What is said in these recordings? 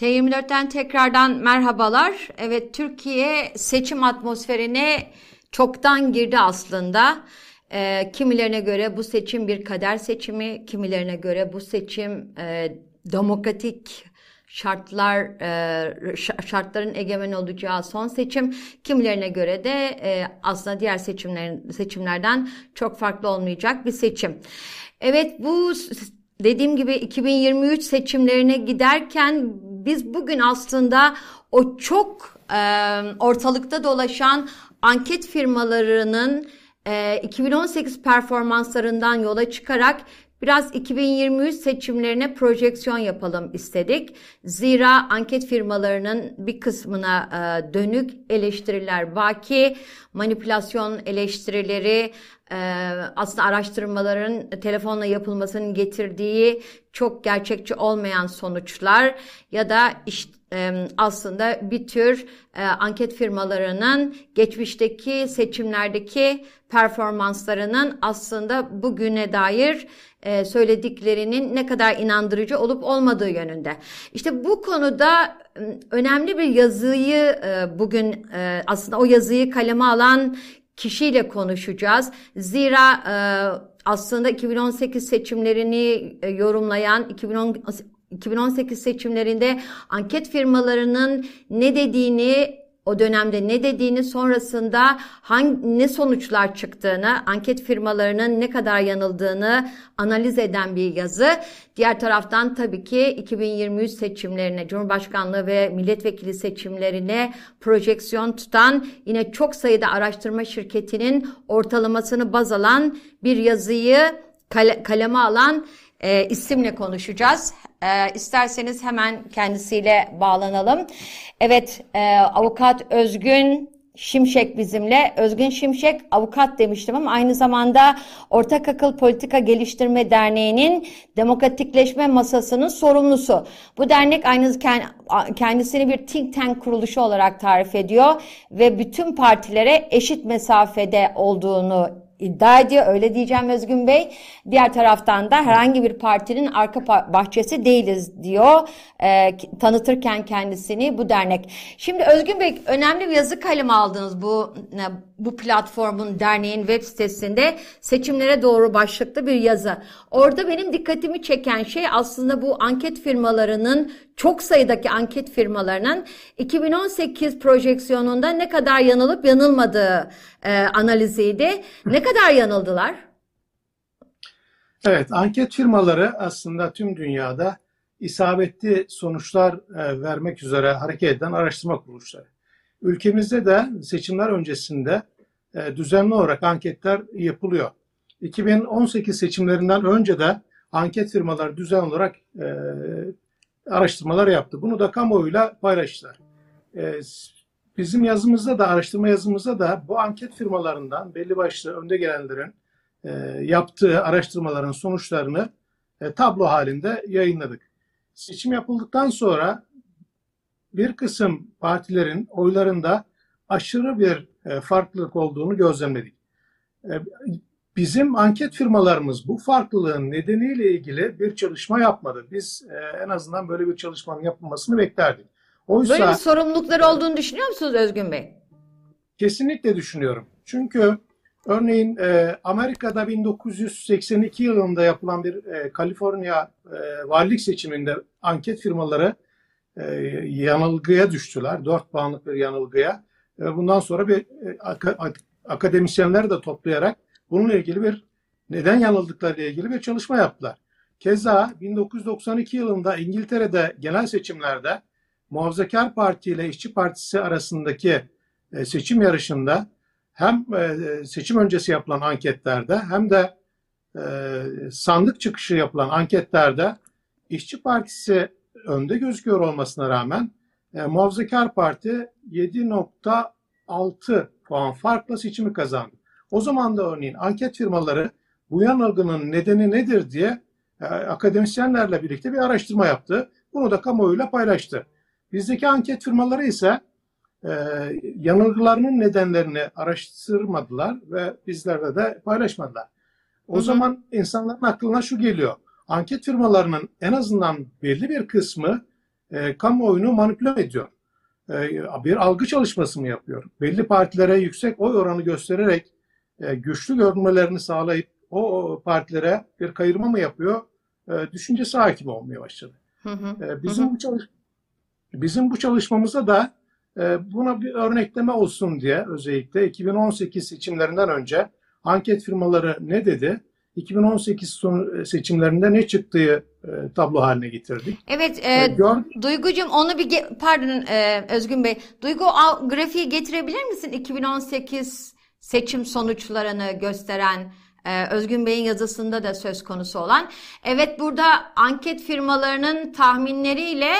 T24'ten tekrardan merhabalar. Evet Türkiye seçim atmosferine çoktan girdi aslında. E, kimilerine göre bu seçim bir kader seçimi, kimilerine göre bu seçim e, demokratik şartlar e, şartların egemen olacağı son seçim kimilerine göre de e, aslında diğer seçimlerin seçimlerden çok farklı olmayacak bir seçim. Evet bu dediğim gibi 2023 seçimlerine giderken biz bugün aslında o çok e, ortalıkta dolaşan anket firmalarının e, 2018 performanslarından yola çıkarak Biraz 2023 seçimlerine projeksiyon yapalım istedik. Zira anket firmalarının bir kısmına e, dönük eleştiriler baki, manipülasyon eleştirileri, e, aslında araştırmaların telefonla yapılmasının getirdiği çok gerçekçi olmayan sonuçlar ya da işte aslında bir tür e, anket firmalarının geçmişteki seçimlerdeki performanslarının aslında bugüne dair e, söylediklerinin ne kadar inandırıcı olup olmadığı yönünde. İşte bu konuda önemli bir yazıyı e, bugün aslında o yazıyı kaleme alan kişiyle konuşacağız. Zira aslında 2018 seçimlerini yorumlayan 2010 2018 seçimlerinde anket firmalarının ne dediğini o dönemde ne dediğini sonrasında hangi ne sonuçlar çıktığını, anket firmalarının ne kadar yanıldığını analiz eden bir yazı. Diğer taraftan tabii ki 2023 seçimlerine, Cumhurbaşkanlığı ve milletvekili seçimlerine projeksiyon tutan yine çok sayıda araştırma şirketinin ortalamasını baz alan bir yazıyı kale, kaleme alan e, isimle konuşacağız. E, isterseniz hemen kendisiyle bağlanalım. Evet, e, avukat Özgün Şimşek bizimle. Özgün Şimşek avukat demiştim ama aynı zamanda Ortak Akıl Politika Geliştirme Derneği'nin demokratikleşme masasının sorumlusu. Bu dernek aynı kendisini bir think tank kuruluşu olarak tarif ediyor ve bütün partilere eşit mesafede olduğunu iddia ediyor. Öyle diyeceğim Özgün Bey. Diğer taraftan da herhangi bir partinin arka bahçesi değiliz diyor. E, tanıtırken kendisini bu dernek. Şimdi Özgün Bey önemli bir yazı kalemi aldınız bu bu platformun derneğin web sitesinde seçimlere doğru başlıklı bir yazı. Orada benim dikkatimi çeken şey aslında bu anket firmalarının çok sayıdaki anket firmalarının 2018 projeksiyonunda ne kadar yanılıp yanılmadığı e, analiziydi. Ne kadar yanıldılar? Evet, anket firmaları aslında tüm dünyada isabetli sonuçlar e, vermek üzere hareket eden araştırma kuruluşları. Ülkemizde de seçimler öncesinde düzenli olarak anketler yapılıyor. 2018 seçimlerinden önce de anket firmaları düzenli olarak e, araştırmalar yaptı. Bunu da kamuoyuyla paylaştılar. E, bizim yazımızda da, araştırma yazımızda da bu anket firmalarından belli başlı önde gelenlerin e, yaptığı araştırmaların sonuçlarını e, tablo halinde yayınladık. Seçim yapıldıktan sonra bir kısım partilerin oylarında aşırı bir e, farklılık olduğunu gözlemledik. E, bizim anket firmalarımız bu farklılığın nedeniyle ilgili bir çalışma yapmadı. Biz e, en azından böyle bir çalışmanın yapılmasını beklerdik. Oysa, böyle bir sorumlulukları olduğunu düşünüyor musunuz Özgün Bey? Kesinlikle düşünüyorum. Çünkü örneğin Amerika'da 1982 yılında yapılan bir Kaliforniya valilik seçiminde anket firmaları yanılgıya düştüler. Dört puanlık bir yanılgıya. Bundan sonra bir akademisyenleri de toplayarak bununla ilgili bir neden yanıldıkları ile ilgili bir çalışma yaptılar. Keza 1992 yılında İngiltere'de genel seçimlerde Muhafazakar Parti ile İşçi Partisi arasındaki e, seçim yarışında hem e, seçim öncesi yapılan anketlerde hem de e, sandık çıkışı yapılan anketlerde İşçi Partisi önde gözüküyor olmasına rağmen Muhafazakar Parti 7.6 puan farkla seçimi kazandı. O zaman da örneğin anket firmaları bu yanılgının nedeni nedir diye e, akademisyenlerle birlikte bir araştırma yaptı. Bunu da kamuoyuyla paylaştı. Bizdeki anket firmaları ise e, yanılgılarının nedenlerini araştırmadılar ve bizlerle de paylaşmadılar. O Hı-hı. zaman insanların aklına şu geliyor. Anket firmalarının en azından belli bir kısmı e, kamuoyunu manipüle ediyor. E, bir algı çalışması mı yapıyor? Belli partilere yüksek oy oranı göstererek e, güçlü görünmelerini sağlayıp o, partilere bir kayırma mı yapıyor? E, düşüncesi hakim olmaya başladı. Hı hı. E, bizim bu çalış bizim bu çalışmamıza da e, buna bir örnekleme olsun diye özellikle 2018 seçimlerinden önce anket firmaları ne dedi? 2018 son seçimlerinde ne çıktığı e, tablo haline getirdik. Evet, e, E, gör, Duygucum onu bir ge- pardon e, Özgün Bey. Duygu al, grafiği getirebilir misin? 2018 seçim sonuçlarını gösteren e, Özgün Bey'in yazısında da söz konusu olan. Evet burada anket firmalarının tahminleriyle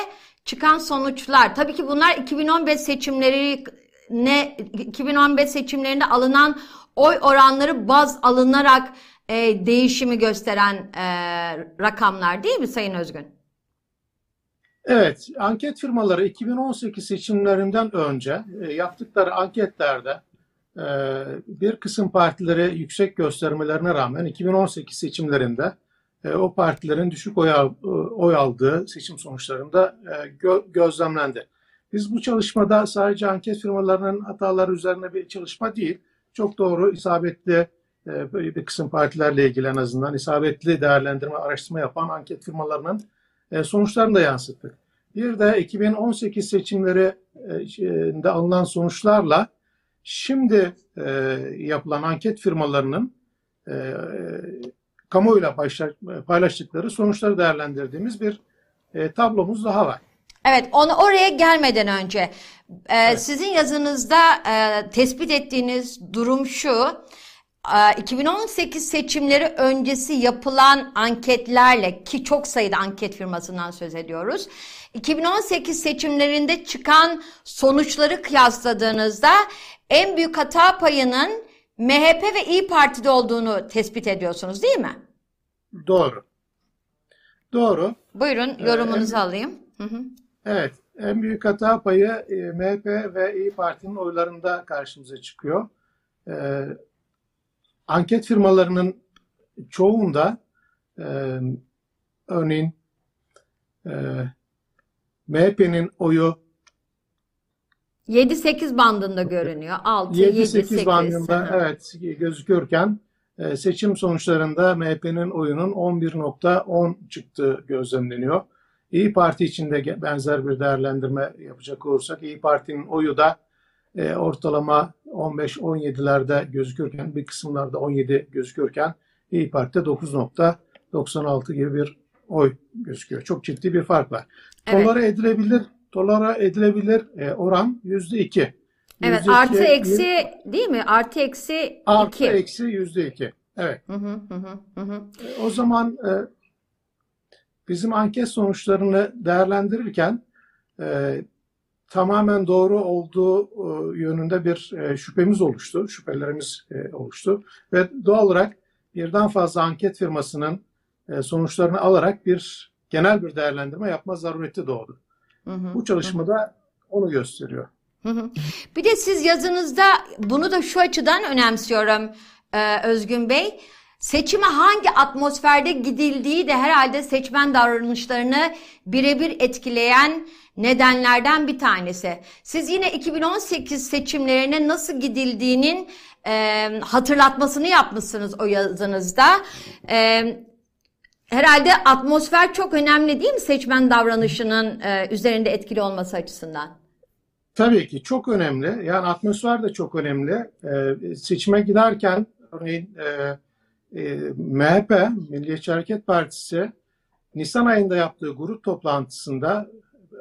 çıkan sonuçlar. Tabii ki bunlar 2015 seçimleri ne 2015 seçimlerinde alınan oy oranları baz alınarak e, değişimi gösteren e, rakamlar değil mi Sayın Özgün? Evet, anket firmaları 2018 seçimlerinden önce e, yaptıkları anketlerde e, bir kısım partileri yüksek göstermelerine rağmen 2018 seçimlerinde e, o partilerin düşük oy, e, oy aldığı seçim sonuçlarında e, gö- gözlemlendi. Biz bu çalışmada sadece anket firmalarının hataları üzerine bir çalışma değil, çok doğru, isabetli böyle bir kısım partilerle ilgili en azından isabetli değerlendirme, araştırma yapan anket firmalarının e, sonuçlarını da yansıttık. Bir de 2018 seçimlerinde alınan sonuçlarla şimdi e, yapılan anket firmalarının e, kamuoyuyla paylaştıkları sonuçları değerlendirdiğimiz bir e, tablomuz daha var. Evet, onu oraya gelmeden önce e, sizin yazınızda e, tespit ettiğiniz durum şu. E, 2018 seçimleri öncesi yapılan anketlerle ki çok sayıda anket firmasından söz ediyoruz. 2018 seçimlerinde çıkan sonuçları kıyasladığınızda en büyük hata payının MHP ve İyi Parti'de olduğunu tespit ediyorsunuz değil mi? Doğru. Doğru. Buyurun yorumunuzu alayım. Hı hı. Evet, en büyük hata payı e, MHP ve İyi Parti'nin oylarında karşımıza çıkıyor. E, anket firmalarının çoğunda e, örneğin e, MHP'nin oyu 7-8 bandında görünüyor. 6, 7, 8. 7-8 bandında evet gözükürken e, seçim sonuçlarında MHP'nin oyunun 11.10 çıktığı gözlemleniyor. İyi Parti için de benzer bir değerlendirme yapacak olursak İyi Parti'nin oyu da e, ortalama 15-17'lerde gözükürken bir kısımlarda 17 gözükürken İyi Parti'de 9.96 gibi bir oy gözüküyor. Çok ciddi bir fark var. Evet. Tolere edilebilir, tolere edilebilir e, oran %2. Evet %2 artı eksi değil mi? Artı eksi Artı 2. eksi yüzde iki. Evet. Hı hı, hı hı. E, O zaman e, bizim anket sonuçlarını değerlendirirken e, tamamen doğru olduğu e, yönünde bir e, şüphemiz oluştu. Şüphelerimiz e, oluştu. Ve doğal olarak birden fazla anket firmasının sonuçlarını alarak bir genel bir değerlendirme yapma zarureti doğdu. Hı hı. Bu çalışmada onu gösteriyor. Hı hı. Bir de siz yazınızda bunu da şu açıdan önemsiyorum Özgün Bey. Seçime hangi atmosferde gidildiği de herhalde seçmen davranışlarını birebir etkileyen nedenlerden bir tanesi. Siz yine 2018 seçimlerine nasıl gidildiğinin e, hatırlatmasını yapmışsınız o yazınızda. E, herhalde atmosfer çok önemli değil mi seçmen davranışının e, üzerinde etkili olması açısından? Tabii ki çok önemli. Yani atmosfer de çok önemli. Ee, seçime giderken örneğin e, e, MHP, Milliyetçi Hareket Partisi Nisan ayında yaptığı grup toplantısında e,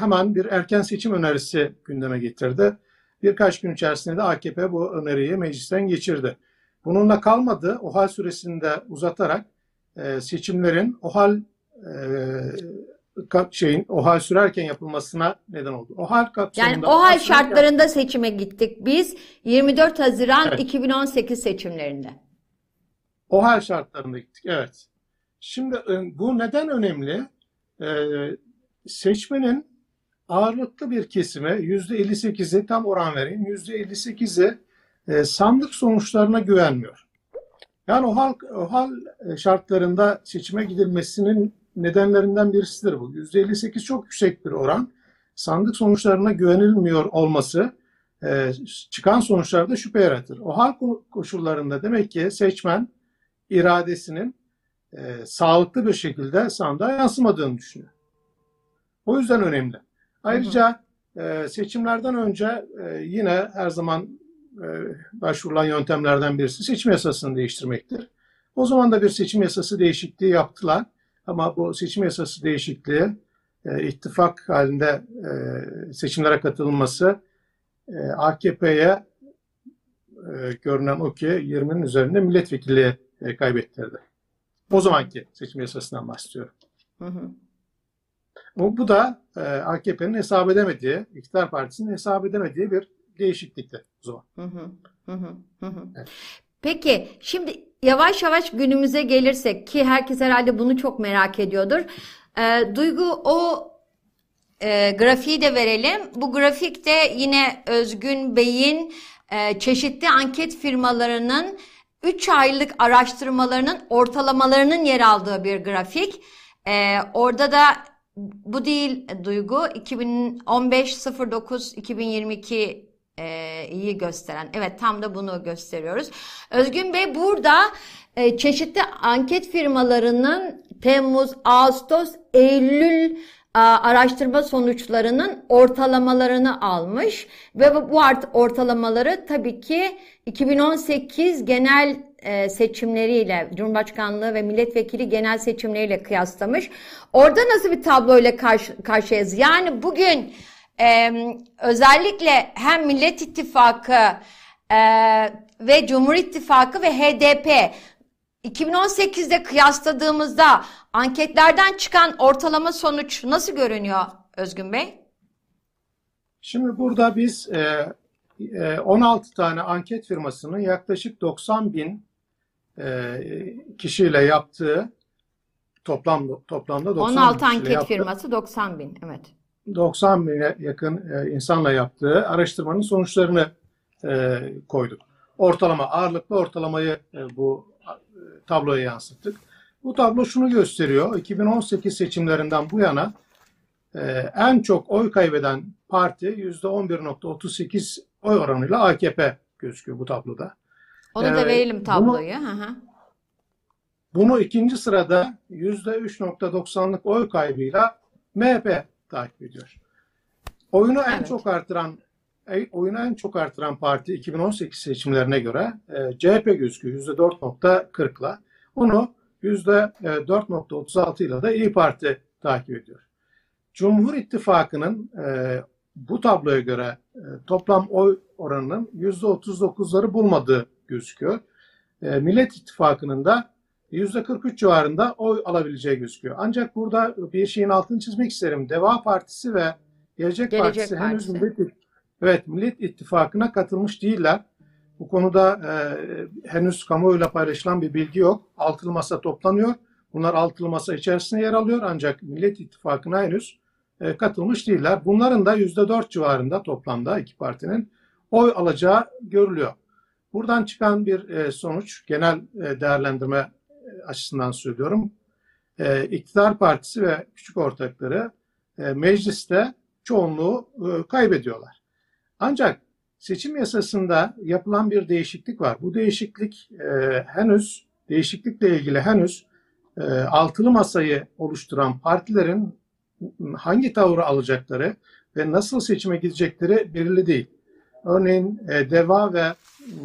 hemen bir erken seçim önerisi gündeme getirdi. Birkaç gün içerisinde de AKP bu öneriyi meclisten geçirdi. Bununla kalmadı. OHAL süresinde uzatarak e, seçimlerin OHAL e, şeyin OHAL sürerken yapılmasına neden oldu. OHAL kapsamında Yani OHAL sürerken- şartlarında seçime gittik biz 24 Haziran Evet. 2018 seçimlerinde. OHAL şartlarında gittik. Evet. Şimdi e, bu neden önemli? Ee, seçmenin ağırlıklı bir kesimi %58'i tam oran vereyim %58'i e, sandık sonuçlarına güvenmiyor. Yani OHAL, OHAL şartlarında seçime gidilmesinin nedenlerinden birisidir bu. %58 çok yüksek bir oran. Sandık sonuçlarına güvenilmiyor olması e, çıkan sonuçlarda şüphe yaratır. O hal koşullarında demek ki seçmen iradesinin e, sağlıklı bir şekilde sandığa yansımadığını düşünüyor. O yüzden önemli. Ayrıca e, seçimlerden önce e, yine her zaman e, başvurulan yöntemlerden birisi seçim yasasını değiştirmektir. O zaman da bir seçim yasası değişikliği yaptılar. Ama bu seçim yasası değişikliği e, ittifak halinde e, seçimlere katılması e, AKP'ye e, görünen o ki 20'nin üzerinde milletvekili e, kaybettirdi. O zamanki seçim yasasından bahsediyorum. Hı hı. Bu, bu da e, AKP'nin hesap edemediği, iktidar partisinin hesap edemediği bir değişiklikti o zaman. Hı hı. Hı hı. Hı Evet. Peki şimdi yavaş yavaş günümüze gelirsek ki herkes herhalde bunu çok merak ediyordur. E, Duygu o e, grafiği de verelim. Bu grafikte yine Özgün Bey'in e, çeşitli anket firmalarının 3 aylık araştırmalarının ortalamalarının yer aldığı bir grafik. E, orada da bu değil Duygu 2015 09 2022 e, gösteren. Evet tam da bunu gösteriyoruz. Özgün Bey burada e, çeşitli anket firmalarının Temmuz, Ağustos, Eylül araştırma sonuçlarının ortalamalarını almış ve bu ortalamaları tabii ki 2018 genel e, seçimleriyle Cumhurbaşkanlığı ve milletvekili genel seçimleriyle kıyaslamış. Orada nasıl bir tabloyla karşı, karşıyayız? Yani bugün e, özellikle hem Millet İttifakı e, ve Cumhur İttifakı ve HDP 2018'de kıyasladığımızda anketlerden çıkan ortalama sonuç nasıl görünüyor Özgün Bey? Şimdi burada biz e, 16 e, tane anket firmasının yaklaşık 90 bin e, kişiyle yaptığı toplam toplamda 90 16 anket yaptığı, firması 90 bin evet. 90 bine yakın e, insanla yaptığı araştırmanın sonuçlarını koyduk. Ortalama ağırlıklı ortalamayı bu tabloya yansıttık. Bu tablo şunu gösteriyor. 2018 seçimlerinden bu yana e, en çok oy kaybeden parti %11.38 oy oranıyla AKP gözüküyor bu tabloda. Onu da verelim tabloyu. Bunu, bunu ikinci sırada %3.90'lık oy kaybıyla MHP takip ediyor. Oyunu en evet. çok artıran oyunu en çok artıran parti 2018 seçimlerine göre e, CHP gözüküyor %4.40'la. Onu %4.36 ile de İyi Parti takip ediyor. Cumhur İttifakı'nın e, bu tabloya göre e, toplam oy oranının %39'ları bulmadığı gözüküyor. E, Millet İttifakı'nın da %43 civarında oy alabileceği gözüküyor. Ancak burada bir şeyin altını çizmek isterim. Deva Partisi ve Gelecek, Gelecek Partisi, Partisi henüz Millet, evet, Millet İttifakı'na katılmış değiller. Bu konuda e, henüz kamuoyuyla paylaşılan bir bilgi yok. Altılı masa toplanıyor. Bunlar altılı masa içerisinde yer alıyor ancak Millet İttifakı'na henüz e, katılmış değiller. Bunların da yüzde dört civarında toplamda iki partinin oy alacağı görülüyor. Buradan çıkan bir e, sonuç genel e, değerlendirme e, açısından söylüyorum. E, İktidar Partisi ve küçük ortakları e, mecliste çoğunluğu e, kaybediyorlar. Ancak seçim yasasında yapılan bir değişiklik var. Bu değişiklik e, henüz değişiklikle ilgili henüz e, altılı masayı oluşturan partilerin hangi tavrı alacakları ve nasıl seçime gidecekleri belirli değil. Örneğin e, DEVA ve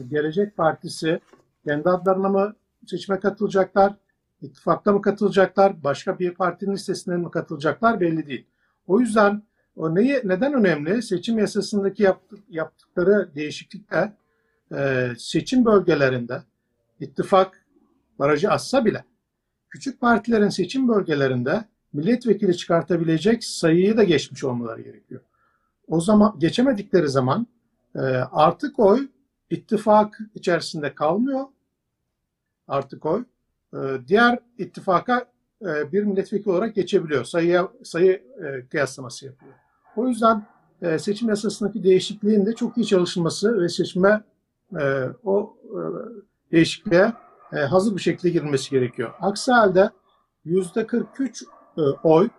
Gelecek Partisi kendi adlarına mı seçime katılacaklar, ittifakta mı katılacaklar, başka bir partinin listesinden mi katılacaklar belli değil. O yüzden o neyi, neden önemli? Seçim yasasındaki yaptık, yaptıkları değişiklikler e, seçim bölgelerinde ittifak barajı atsa bile küçük partilerin seçim bölgelerinde milletvekili çıkartabilecek sayıyı da geçmiş olmaları gerekiyor. O zaman geçemedikleri zaman e, artık oy ittifak içerisinde kalmıyor. Artık oy e, diğer ittifaka e, bir milletvekili olarak geçebiliyor. Sayıya sayı e, kıyaslaması yapıyor. O yüzden e, seçim yasasındaki değişikliğin de çok iyi çalışılması ve seçime e, o e, değişikliğe e, hazır bir şekilde girilmesi gerekiyor. Aksi halde yüzde 43 oy,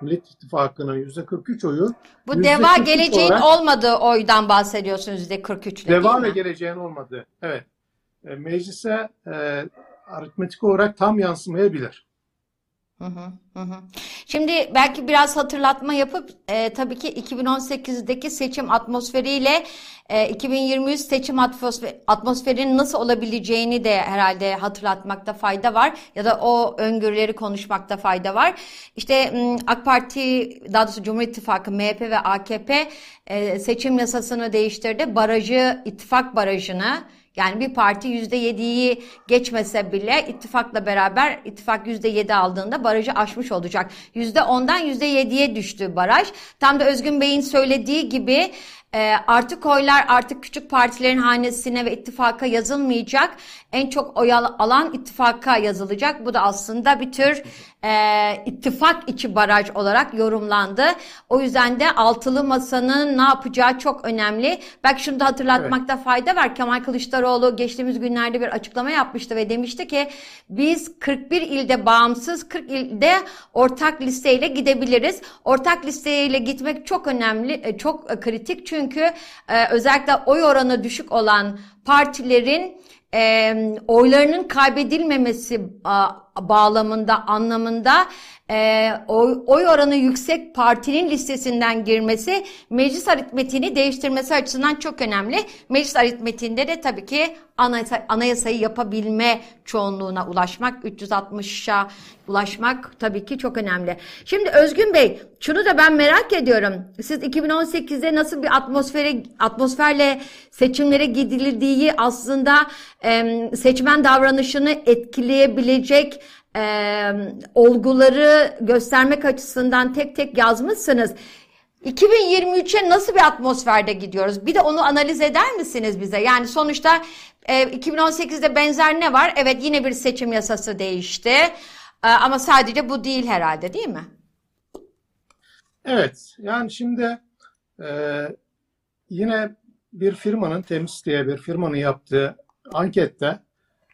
Millet İttifakı'nın yüzde 43 oyu. Bu deva geleceğin olarak, olmadığı oydan bahsediyorsunuz yüzde 43 Deva ve geleceğin olmadığı. Evet. E, meclise e, aritmetik olarak tam yansımayabilir. Şimdi belki biraz hatırlatma yapıp e, tabii ki 2018'deki seçim atmosferiyle e, 2023 seçim atmosfer, atmosferinin nasıl olabileceğini de herhalde hatırlatmakta fayda var ya da o öngörüleri konuşmakta fayda var. İşte AK Parti daha doğrusu Cumhur İttifakı MHP ve AKP e, seçim yasasını değiştirdi. Barajı ittifak barajını yani bir parti %7'yi geçmese bile ittifakla beraber ittifak %7 aldığında barajı aşmış olacak. %10'dan %7'ye düştü baraj. Tam da Özgün Bey'in söylediği gibi e, artık oylar artık küçük partilerin hanesine ve ittifaka yazılmayacak. En çok oy alan ittifaka yazılacak. Bu da aslında bir tür e, ittifak içi baraj olarak yorumlandı. O yüzden de altılı masanın ne yapacağı çok önemli. Belki şunu da hatırlatmakta evet. fayda var. Kemal Kılıçdaroğlu geçtiğimiz günlerde bir açıklama yapmıştı ve demişti ki biz 41 ilde bağımsız 40 ilde ortak listeyle gidebiliriz. Ortak listeyle gitmek çok önemli, e, çok kritik çünkü e, özellikle oy oranı düşük olan partilerin e, oylarının kaybedilmemesi a, bağlamında, anlamında e, oy, oy oranı yüksek partinin listesinden girmesi meclis aritmetiğini değiştirmesi açısından çok önemli. Meclis aritmetiğinde de tabii ki anayasa, anayasayı yapabilme çoğunluğuna ulaşmak, 360'a ulaşmak tabii ki çok önemli. Şimdi Özgün Bey, şunu da ben merak ediyorum. Siz 2018'de nasıl bir atmosfere atmosferle seçimlere gidildiği aslında e, seçmen davranışını etkileyebilecek e, olguları göstermek açısından tek tek yazmışsınız. 2023'e nasıl bir atmosferde gidiyoruz? Bir de onu analiz eder misiniz bize? Yani sonuçta e, 2018'de benzer ne var? Evet yine bir seçim yasası değişti. E, ama sadece bu değil herhalde değil mi? Evet. Yani şimdi e, yine bir firmanın, Temiz diye bir firmanın yaptığı ankette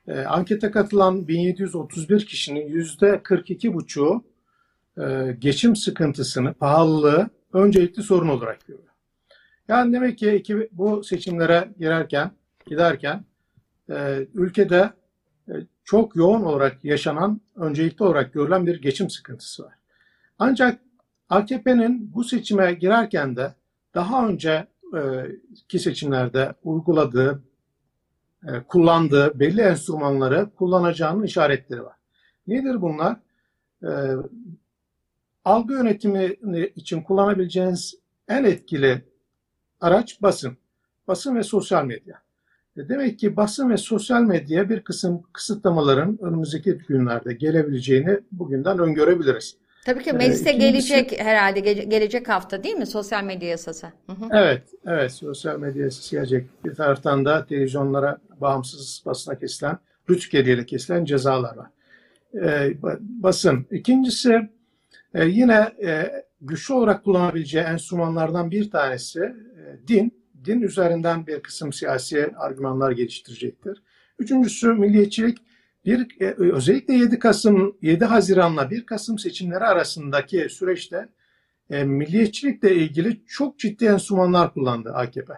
e, ankete katılan 1731 kişinin yüzde 42,5'u e, geçim sıkıntısını, pahalılığı öncelikli sorun olarak görüyor. Yani demek ki iki, bu seçimlere girerken, giderken e, ülkede e, çok yoğun olarak yaşanan, öncelikli olarak görülen bir geçim sıkıntısı var. Ancak AKP'nin bu seçime girerken de daha önce e, seçimlerde uyguladığı kullandığı belli enstrümanları kullanacağının işaretleri var. Nedir bunlar? E, algı yönetimi için kullanabileceğiniz en etkili araç basın. Basın ve sosyal medya. E, demek ki basın ve sosyal medya bir kısım kısıtlamaların önümüzdeki günlerde gelebileceğini bugünden öngörebiliriz. Tabii ki ee, meclise ee, gelecek herhalde gelecek hafta değil mi sosyal medya yasası? Hı hı. Evet, evet sosyal medya yasası gelecek. Bir taraftan da televizyonlara bağımsız basına kesilen, rütük hediyeyle kesilen cezalar var. Ee, basın. İkincisi e, yine e, güçlü olarak kullanabileceği enstrümanlardan bir tanesi e, din. Din üzerinden bir kısım siyasi argümanlar geliştirecektir. Üçüncüsü milliyetçilik bir e, özellikle 7 Kasım 7 Haziran'la 1 Kasım seçimleri arasındaki süreçte e, milliyetçilikle ilgili çok ciddi enstrümanlar kullandı AKP.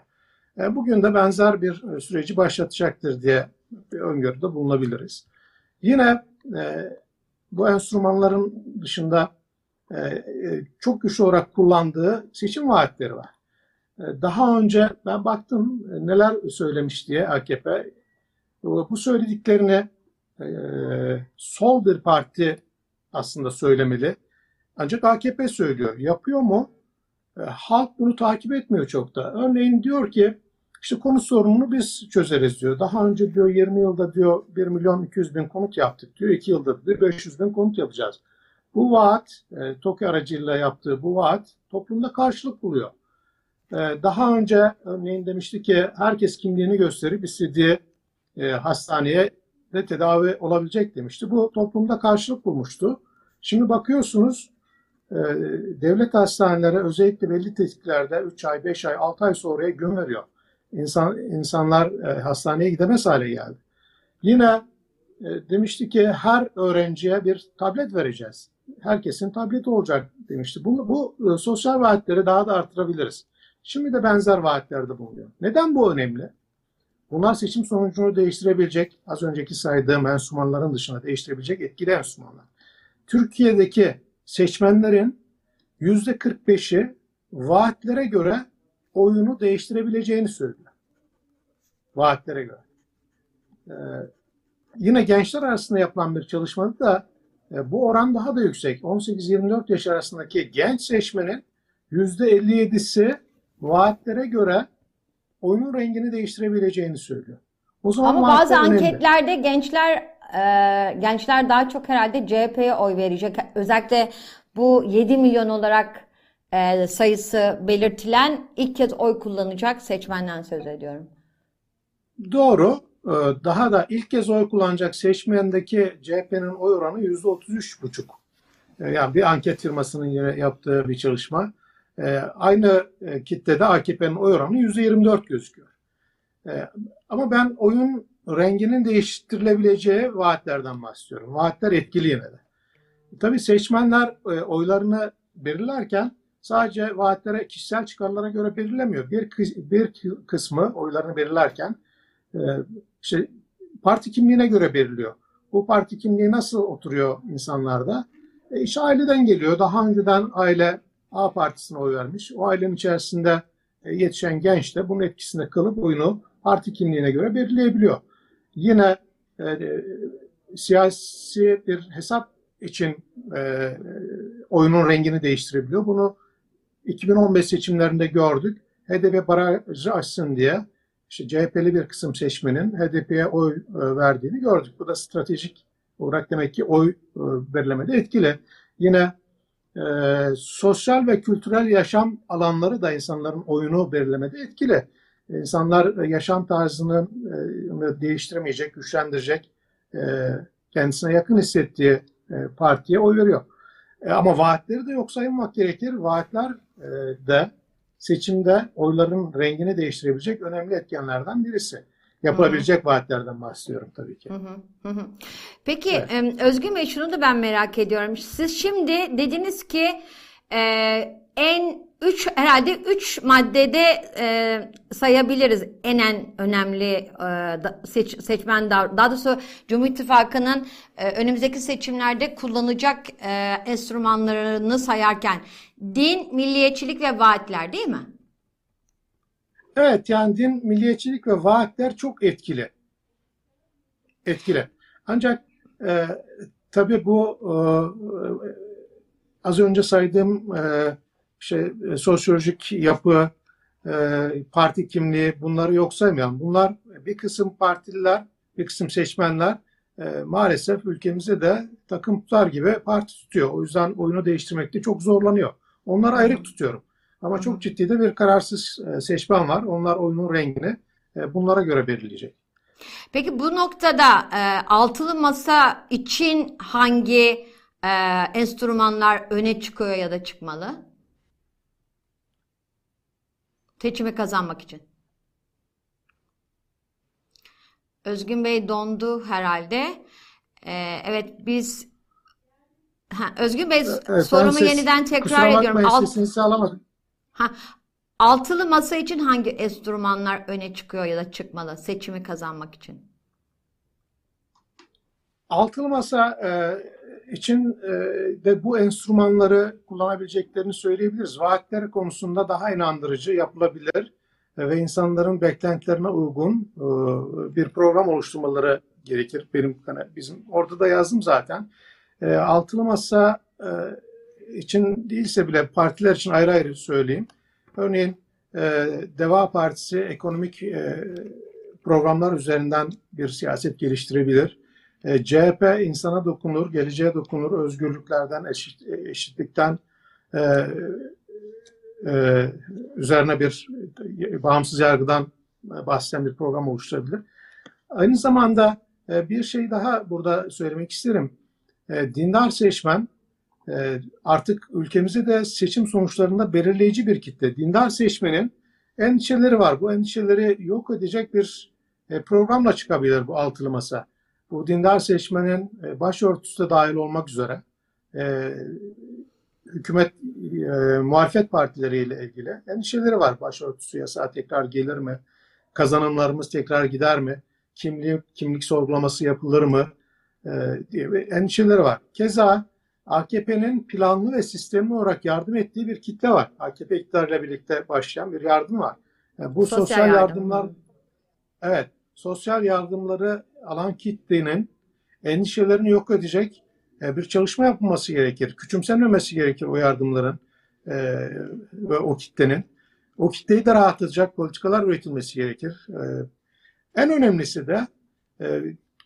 E, bugün de benzer bir e, süreci başlatacaktır diye bir öngörüde bulunabiliriz. Yine e, bu enstrümanların dışında e, e, çok güçlü olarak kullandığı seçim vaatleri var. E, daha önce ben baktım neler söylemiş diye AKP. Bu söylediklerini e, sol bir parti aslında söylemeli. Ancak AKP söylüyor. Yapıyor mu? E, halk bunu takip etmiyor çok da. Örneğin diyor ki işte konut sorununu biz çözeriz diyor. Daha önce diyor 20 yılda diyor 1 milyon 200 bin konut yaptık diyor. 2 yılda diyor 500 bin konut yapacağız. Bu vaat, e, TOKİ aracıyla yaptığı bu vaat toplumda karşılık buluyor. E, daha önce örneğin demişti ki herkes kimliğini gösterip istediği e, hastaneye de tedavi olabilecek demişti. Bu toplumda karşılık bulmuştu. Şimdi bakıyorsunuz e, devlet hastaneleri özellikle belli tetiklerde 3 ay, 5 ay, 6 ay sonraya gün veriyor. İnsan, insanlar e, hastaneye gidemez hale geldi. Yine e, demişti ki her öğrenciye bir tablet vereceğiz. Herkesin tableti olacak demişti. Bu, bu sosyal vaatleri daha da artırabiliriz. Şimdi de benzer vaatlerde bulunuyor. Neden bu önemli? Bunlar seçim sonucunu değiştirebilecek, az önceki saydığım enstrümanların dışında değiştirebilecek etkili enstrümanlar. Türkiye'deki seçmenlerin yüzde 45'i vaatlere göre oyunu değiştirebileceğini söylüyor. Vaatlere göre. Ee, yine gençler arasında yapılan bir çalışmada da e, bu oran daha da yüksek. 18-24 yaş arasındaki genç seçmenin %57'si vaatlere göre oyunun rengini değiştirebileceğini söylüyor. O zaman Ama bazı anketlerde önemli. gençler e, gençler daha çok herhalde CHP'ye oy verecek. Özellikle bu 7 milyon olarak e, sayısı belirtilen ilk kez oy kullanacak seçmenden söz ediyorum. Doğru. Ee, daha da ilk kez oy kullanacak seçmendeki CHP'nin oy oranı %33,5. Ee, yani bir anket firmasının yine yaptığı bir çalışma. Ee, aynı e, kitlede AKP'nin oy oranı %24 gözüküyor. Ama ben oyun renginin değiştirilebileceği vaatlerden bahsediyorum. Vaatler etkili yine de. Tabii seçmenler e, oylarını belirlerken sadece vaatlere, kişisel çıkarlara göre belirlemiyor. Bir, bir kısmı oylarını belirlerken e, işte parti kimliğine göre belirliyor. Bu parti kimliği nasıl oturuyor insanlarda? E, iş aileden geliyor. Daha önceden aile A partisine oy vermiş. O ailenin içerisinde e, yetişen genç de bunun etkisinde kalıp oyunu parti kimliğine göre belirleyebiliyor. Yine e, e, siyasi bir hesap için e, oyunun rengini değiştirebiliyor. Bunu 2015 seçimlerinde gördük. HDP barajı açsın diye işte CHP'li bir kısım seçmenin HDP'ye oy e, verdiğini gördük. Bu da stratejik olarak demek ki oy e, belirlemede etkili. Yine e, sosyal ve kültürel yaşam alanları da insanların oyunu belirlemede etkili. İnsanlar yaşam tarzını e, değiştiremeyecek, güçlendirecek, e, kendisine yakın hissettiği e, partiye oy veriyor. E, ama vaatleri de yok sayılmak gerekir. Vaatler e, de seçimde oyların rengini değiştirebilecek önemli etkenlerden birisi. Yapılabilecek Hı-hı. vaatlerden bahsediyorum tabii ki. Hı hı. Peki evet. Özgün Bey şunu da ben merak ediyorum. Siz şimdi dediniz ki e, en üç herhalde üç maddede e, sayabiliriz en en önemli e, seç, seçmen daha, daha doğrusu Cumhur İttifakı'nın e, önümüzdeki seçimlerde kullanacak e, enstrümanlarını sayarken din, milliyetçilik ve vaatler değil mi? Evet yani din, milliyetçilik ve vaatler çok etkili. Etkili. Ancak e, tabii bu e, az önce saydığım e, şey, e, sosyolojik yapı, e, parti kimliği bunları yok saymayan bunlar bir kısım partililer, bir kısım seçmenler e, maalesef ülkemizde de takım tutar gibi parti tutuyor. O yüzden oyunu değiştirmekte çok zorlanıyor. Onları ayrı tutuyorum. Ama çok ciddi de bir kararsız e, seçmen var. Onlar oyunun rengini e, bunlara göre belirleyecek. Peki bu noktada e, altılı masa için hangi e, enstrümanlar öne çıkıyor ya da çıkmalı? Seçimi kazanmak için. Özgün Bey dondu herhalde. Ee, evet biz ha, Özgün Bey evet, sorumu ses, yeniden tekrar ediyorum. Alt... Sesini alamadım. Ha, altılı masa için hangi enstrümanlar öne çıkıyor ya da çıkmalı seçimi kazanmak için? Altılı masa e, için e, de bu enstrümanları kullanabileceklerini söyleyebiliriz. Vaatler konusunda daha inandırıcı yapılabilir e, ve insanların beklentilerine uygun e, bir program oluşturmaları gerekir. Benim bizim orada da yazdım zaten. Altılı masa için değilse bile partiler için ayrı ayrı söyleyeyim. Örneğin Deva Partisi ekonomik programlar üzerinden bir siyaset geliştirebilir e, CHP insana dokunur, geleceğe dokunur, özgürlüklerden, eşit, eşitlikten e, e, üzerine bir bağımsız yargıdan bahseden bir program oluşturabilir. Aynı zamanda e, bir şey daha burada söylemek isterim. E, dindar seçmen e, artık ülkemizde de seçim sonuçlarında belirleyici bir kitle. Dindar seçmenin endişeleri var. Bu endişeleri yok edecek bir e, programla çıkabilir bu altılı masa. bu dindar seçmenin e, başörtüsü de dahil olmak üzere e, hükümet e, muhalefet partileriyle ilgili endişeleri var. Başörtüsü yasağı tekrar gelir mi? Kazanımlarımız tekrar gider mi? Kimlik, kimlik sorgulaması yapılır mı? E, diye endişeleri var. Keza AKP'nin planlı ve sistemli olarak yardım ettiği bir kitle var. AKP iktidarıyla birlikte başlayan bir yardım var. Yani bu sosyal, sosyal yardım. yardımlar evet sosyal yardımları alan kitlenin endişelerini yok edecek e, bir çalışma yapılması gerekir. Küçümsenmemesi gerekir o yardımların e, ve o kitlenin. O kitleyi de rahatlatacak politikalar üretilmesi gerekir. E, en önemlisi de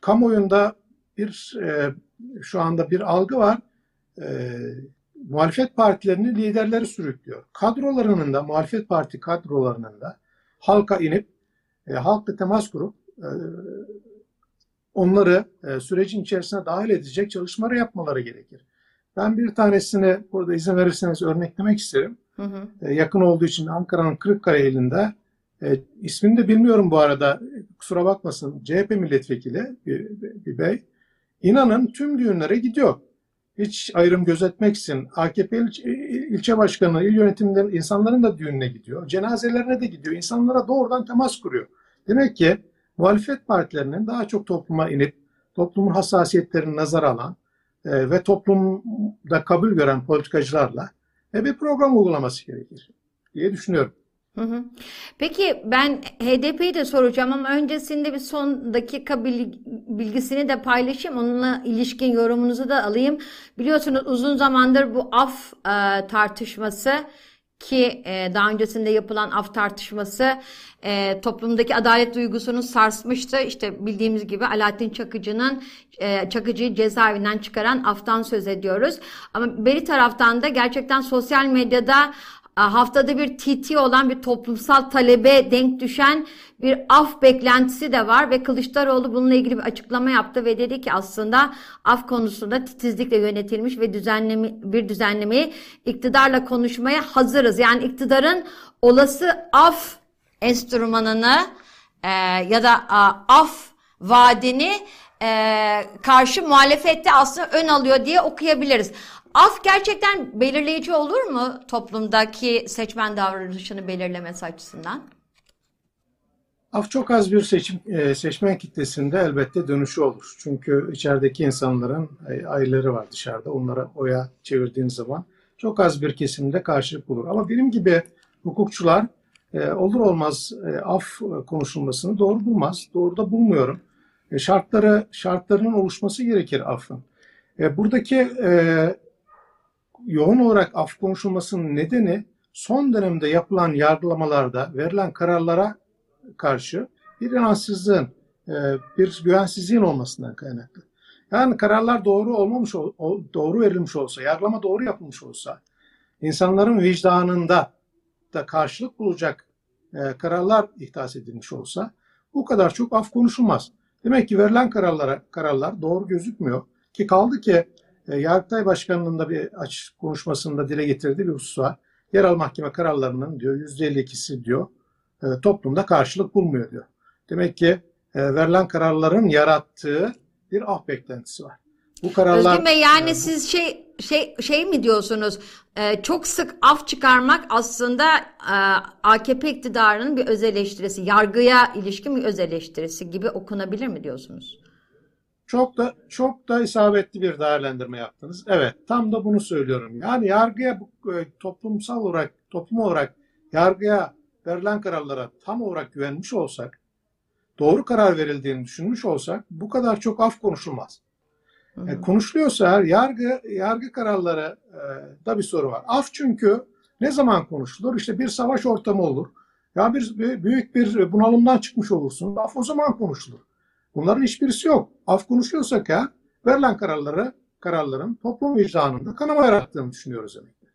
kamuoyunda bir şu anda bir algı var. Muhalefet partilerinin liderleri sürüklüyor. Kadrolarının da, muhalefet parti kadrolarının da halka inip, halkla temas kurup onları e, sürecin içerisine dahil edecek çalışmaları yapmaları gerekir. Ben bir tanesini burada izin verirseniz örneklemek isterim. Hı hı. E, yakın olduğu için Ankara'nın Kırıkkale ilinde e, ismini de bilmiyorum bu arada kusura bakmasın CHP milletvekili bir, bir bey. İnanın tüm düğünlere gidiyor. Hiç ayrım gözetmeksizin AKP il, ilçe başkanı, il yönetiminde insanların da düğününe gidiyor. Cenazelerine de gidiyor. İnsanlara doğrudan temas kuruyor. Demek ki muhalefet partilerinin daha çok topluma inip toplumun hassasiyetlerini nazar alan e, ve toplumda kabul gören politikacılarla e, bir program uygulaması gerekir diye düşünüyorum. Peki ben HDP'yi de soracağım ama öncesinde bir son dakika bilgisini de paylaşayım. Onunla ilişkin yorumunuzu da alayım. Biliyorsunuz uzun zamandır bu af e, tartışması ki e, daha öncesinde yapılan af tartışması e, toplumdaki adalet duygusunu sarsmıştı. İşte bildiğimiz gibi Alaaddin Çakıcı'nın e, Çakıcı'yı cezaevinden çıkaran aftan söz ediyoruz. Ama beri taraftan da gerçekten sosyal medyada haftada bir TT olan bir toplumsal talebe denk düşen bir af beklentisi de var ve Kılıçdaroğlu bununla ilgili bir açıklama yaptı ve dedi ki aslında af konusunda titizlikle yönetilmiş ve düzenleme, bir düzenlemeyi iktidarla konuşmaya hazırız. Yani iktidarın olası af enstrümanını e, ya da a, af vaadini e, karşı muhalefette aslında ön alıyor diye okuyabiliriz. Af gerçekten belirleyici olur mu toplumdaki seçmen davranışını belirlemesi açısından? Af çok az bir seçim, e, seçmen kitlesinde elbette dönüşü olur. Çünkü içerideki insanların e, aileleri var dışarıda. Onlara oya çevirdiğin zaman çok az bir kesimde karşılık bulur. Ama benim gibi hukukçular e, olur olmaz af konuşulmasını doğru bulmaz. Doğru da bulmuyorum. Şartları şartlarının oluşması gerekir affın. Buradaki yoğun olarak af konuşulmasının nedeni son dönemde yapılan yargılamalarda verilen kararlara karşı bir inansızlığın, e, bir güvensizliğin olmasından kaynaklı. Yani kararlar doğru olmamış, doğru verilmiş olsa, yargılama doğru yapılmış olsa, insanların vicdanında da karşılık bulacak e, kararlar ihdas edilmiş olsa bu kadar çok af konuşulmaz. Demek ki verilen kararlara kararlar doğru gözükmüyor ki kaldı ki e, Yargıtay Başkanlığı'nda bir açık konuşmasında dile getirdiği bir husus var. Yerel mahkeme kararlarının diyor %52'si diyor e, toplumda karşılık bulmuyor diyor. Demek ki e, verilen kararların yarattığı bir ah beklentisi var. Bu kararlar Özgün Bey yani e, siz şey şey şey mi diyorsunuz? E, çok sık af çıkarmak aslında e, AKP iktidarının bir öz eleştirisi, yargıya ilişkin bir öz eleştirisi gibi okunabilir mi diyorsunuz? Çok da çok da isabetli bir değerlendirme yaptınız. Evet, tam da bunu söylüyorum. Yani yargıya e, toplumsal olarak, toplum olarak yargıya verilen kararlara tam olarak güvenmiş olsak, doğru karar verildiğini düşünmüş olsak bu kadar çok af konuşulmaz. Hı e, konuşuluyorsa yargı yargı kararları e, da bir soru var. Af çünkü ne zaman konuşulur? İşte bir savaş ortamı olur. Ya bir büyük bir bunalımdan çıkmış olursun. Af o zaman konuşulur. Bunların hiçbirisi yok. Af konuşuyorsak ya verilen kararları kararların toplum vicdanında kanama yarattığını düşünüyoruz demektir.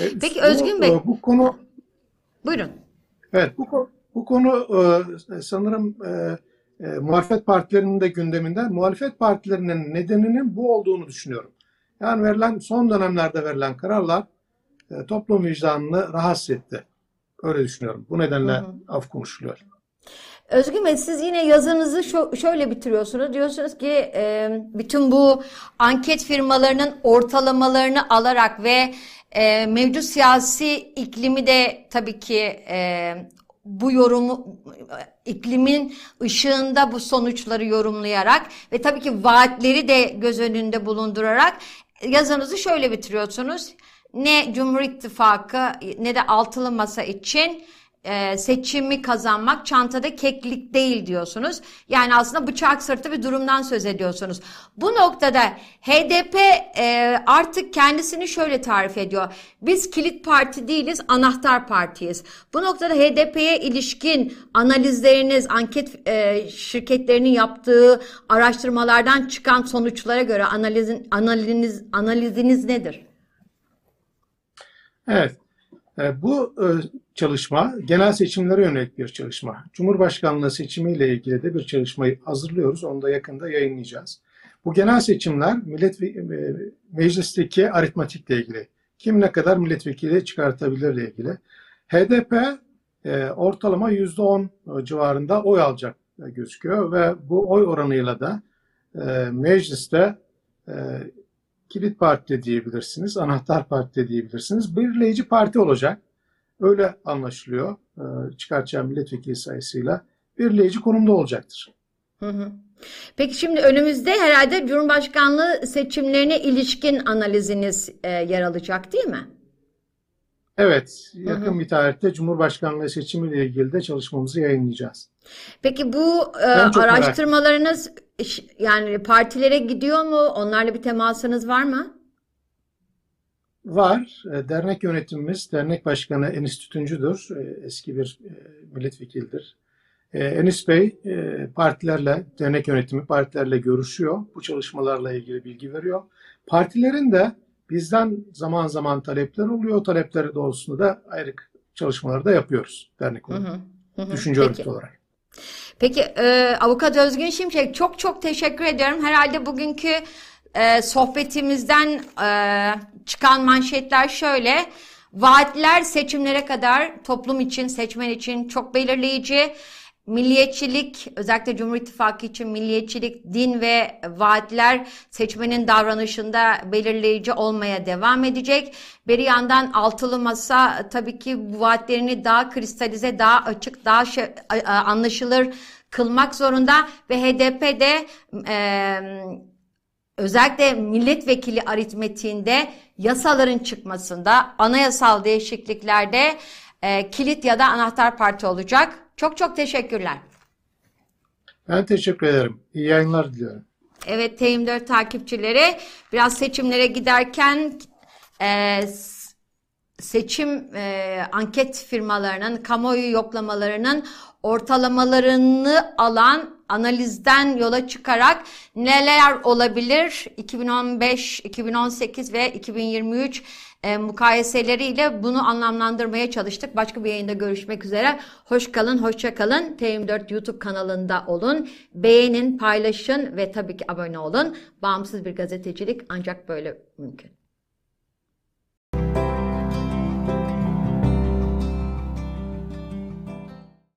E, Peki Özgün Bey. Bu, bu konu Buyurun. Evet bu, bu konu e, sanırım e, e, muhalefet partilerinin de gündeminde. Muhalefet partilerinin nedeninin bu olduğunu düşünüyorum. Yani verilen son dönemlerde verilen kararlar e, toplum vicdanını rahatsız etti. Öyle düşünüyorum. Bu nedenle hı hı. af konuşuluyor. Özgün Bey siz yine yazınızı şö- şöyle bitiriyorsunuz. Diyorsunuz ki e, bütün bu anket firmalarının ortalamalarını alarak ve e, mevcut siyasi iklimi de tabii ki e, bu yorumu iklimin ışığında bu sonuçları yorumlayarak ve tabii ki vaatleri de göz önünde bulundurarak yazınızı şöyle bitiriyorsunuz. Ne Cumhur İttifakı ne de altılı masa için e, seçimi kazanmak çantada keklik değil diyorsunuz. Yani aslında bıçak sırtı bir durumdan söz ediyorsunuz. Bu noktada HDP e, artık kendisini şöyle tarif ediyor. Biz kilit parti değiliz, anahtar partiyiz. Bu noktada HDP'ye ilişkin analizleriniz, anket e, şirketlerinin yaptığı araştırmalardan çıkan sonuçlara göre analizin analiz analiziniz nedir? Evet. E, Bu e, çalışma genel seçimlere yönelik bir çalışma. Cumhurbaşkanlığı seçimiyle ilgili de bir çalışmayı hazırlıyoruz. Onu da yakında yayınlayacağız. Bu genel seçimler millet e, meclisteki aritmatikle ilgili. Kim ne kadar milletvekili çıkartabilirle ilgili. HDP ortalama %10 civarında oy alacak gözüküyor ve bu oy oranıyla da mecliste kilit parti diyebilirsiniz, anahtar parti diyebilirsiniz. Belirleyici parti olacak. Öyle anlaşılıyor e, çıkartacağı milletvekili sayısıyla. Belirleyici konumda olacaktır. Hı hı. Peki şimdi önümüzde herhalde Cumhurbaşkanlığı seçimlerine ilişkin analiziniz e, yer alacak değil mi? Evet, yakın hı hı. bir tarihte Cumhurbaşkanlığı seçimiyle ilgili de çalışmamızı yayınlayacağız. Peki bu e, araştırmalarınız yani partilere gidiyor mu? Onlarla bir temasınız var mı? Var. E, dernek yönetimimiz, dernek başkanı Enis Tütüncü'dür. E, eski bir e, milletvekildir. Enis Bey partilerle, dernek yönetimi partilerle görüşüyor. Bu çalışmalarla ilgili bilgi veriyor. Partilerin de bizden zaman zaman talepler oluyor. Talepleri doğrultusunda da ayrı çalışmalar da yapıyoruz dernek olarak. Hı hı, hı. Düşünce örgütü olarak. Peki e, Avukat Özgün Şimşek çok çok teşekkür ediyorum. Herhalde bugünkü e, sohbetimizden e, çıkan manşetler şöyle. Vaatler seçimlere kadar toplum için, seçmen için çok belirleyici. Milliyetçilik, özellikle Cumhur İttifakı için milliyetçilik, din ve vaatler seçmenin davranışında belirleyici olmaya devam edecek. Bir yandan altılı masa tabii ki bu vaatlerini daha kristalize, daha açık, daha şey, anlaşılır kılmak zorunda ve HDP de e, özellikle milletvekili aritmetiğinde yasaların çıkmasında, anayasal değişikliklerde e, kilit ya da anahtar parti olacak. Çok çok teşekkürler. Ben teşekkür ederim. İyi yayınlar diliyorum. Evet TM4 takipçileri biraz seçimlere giderken e, seçim e, anket firmalarının, kamuoyu yoklamalarının ortalamalarını alan analizden yola çıkarak neler olabilir 2015, 2018 ve 2023 e, mukayeseleriyle bunu anlamlandırmaya çalıştık. Başka bir yayında görüşmek üzere. Hoş kalın, hoşça kalın. TM4 YouTube kanalında olun. Beğenin, paylaşın ve tabii ki abone olun. Bağımsız bir gazetecilik ancak böyle mümkün.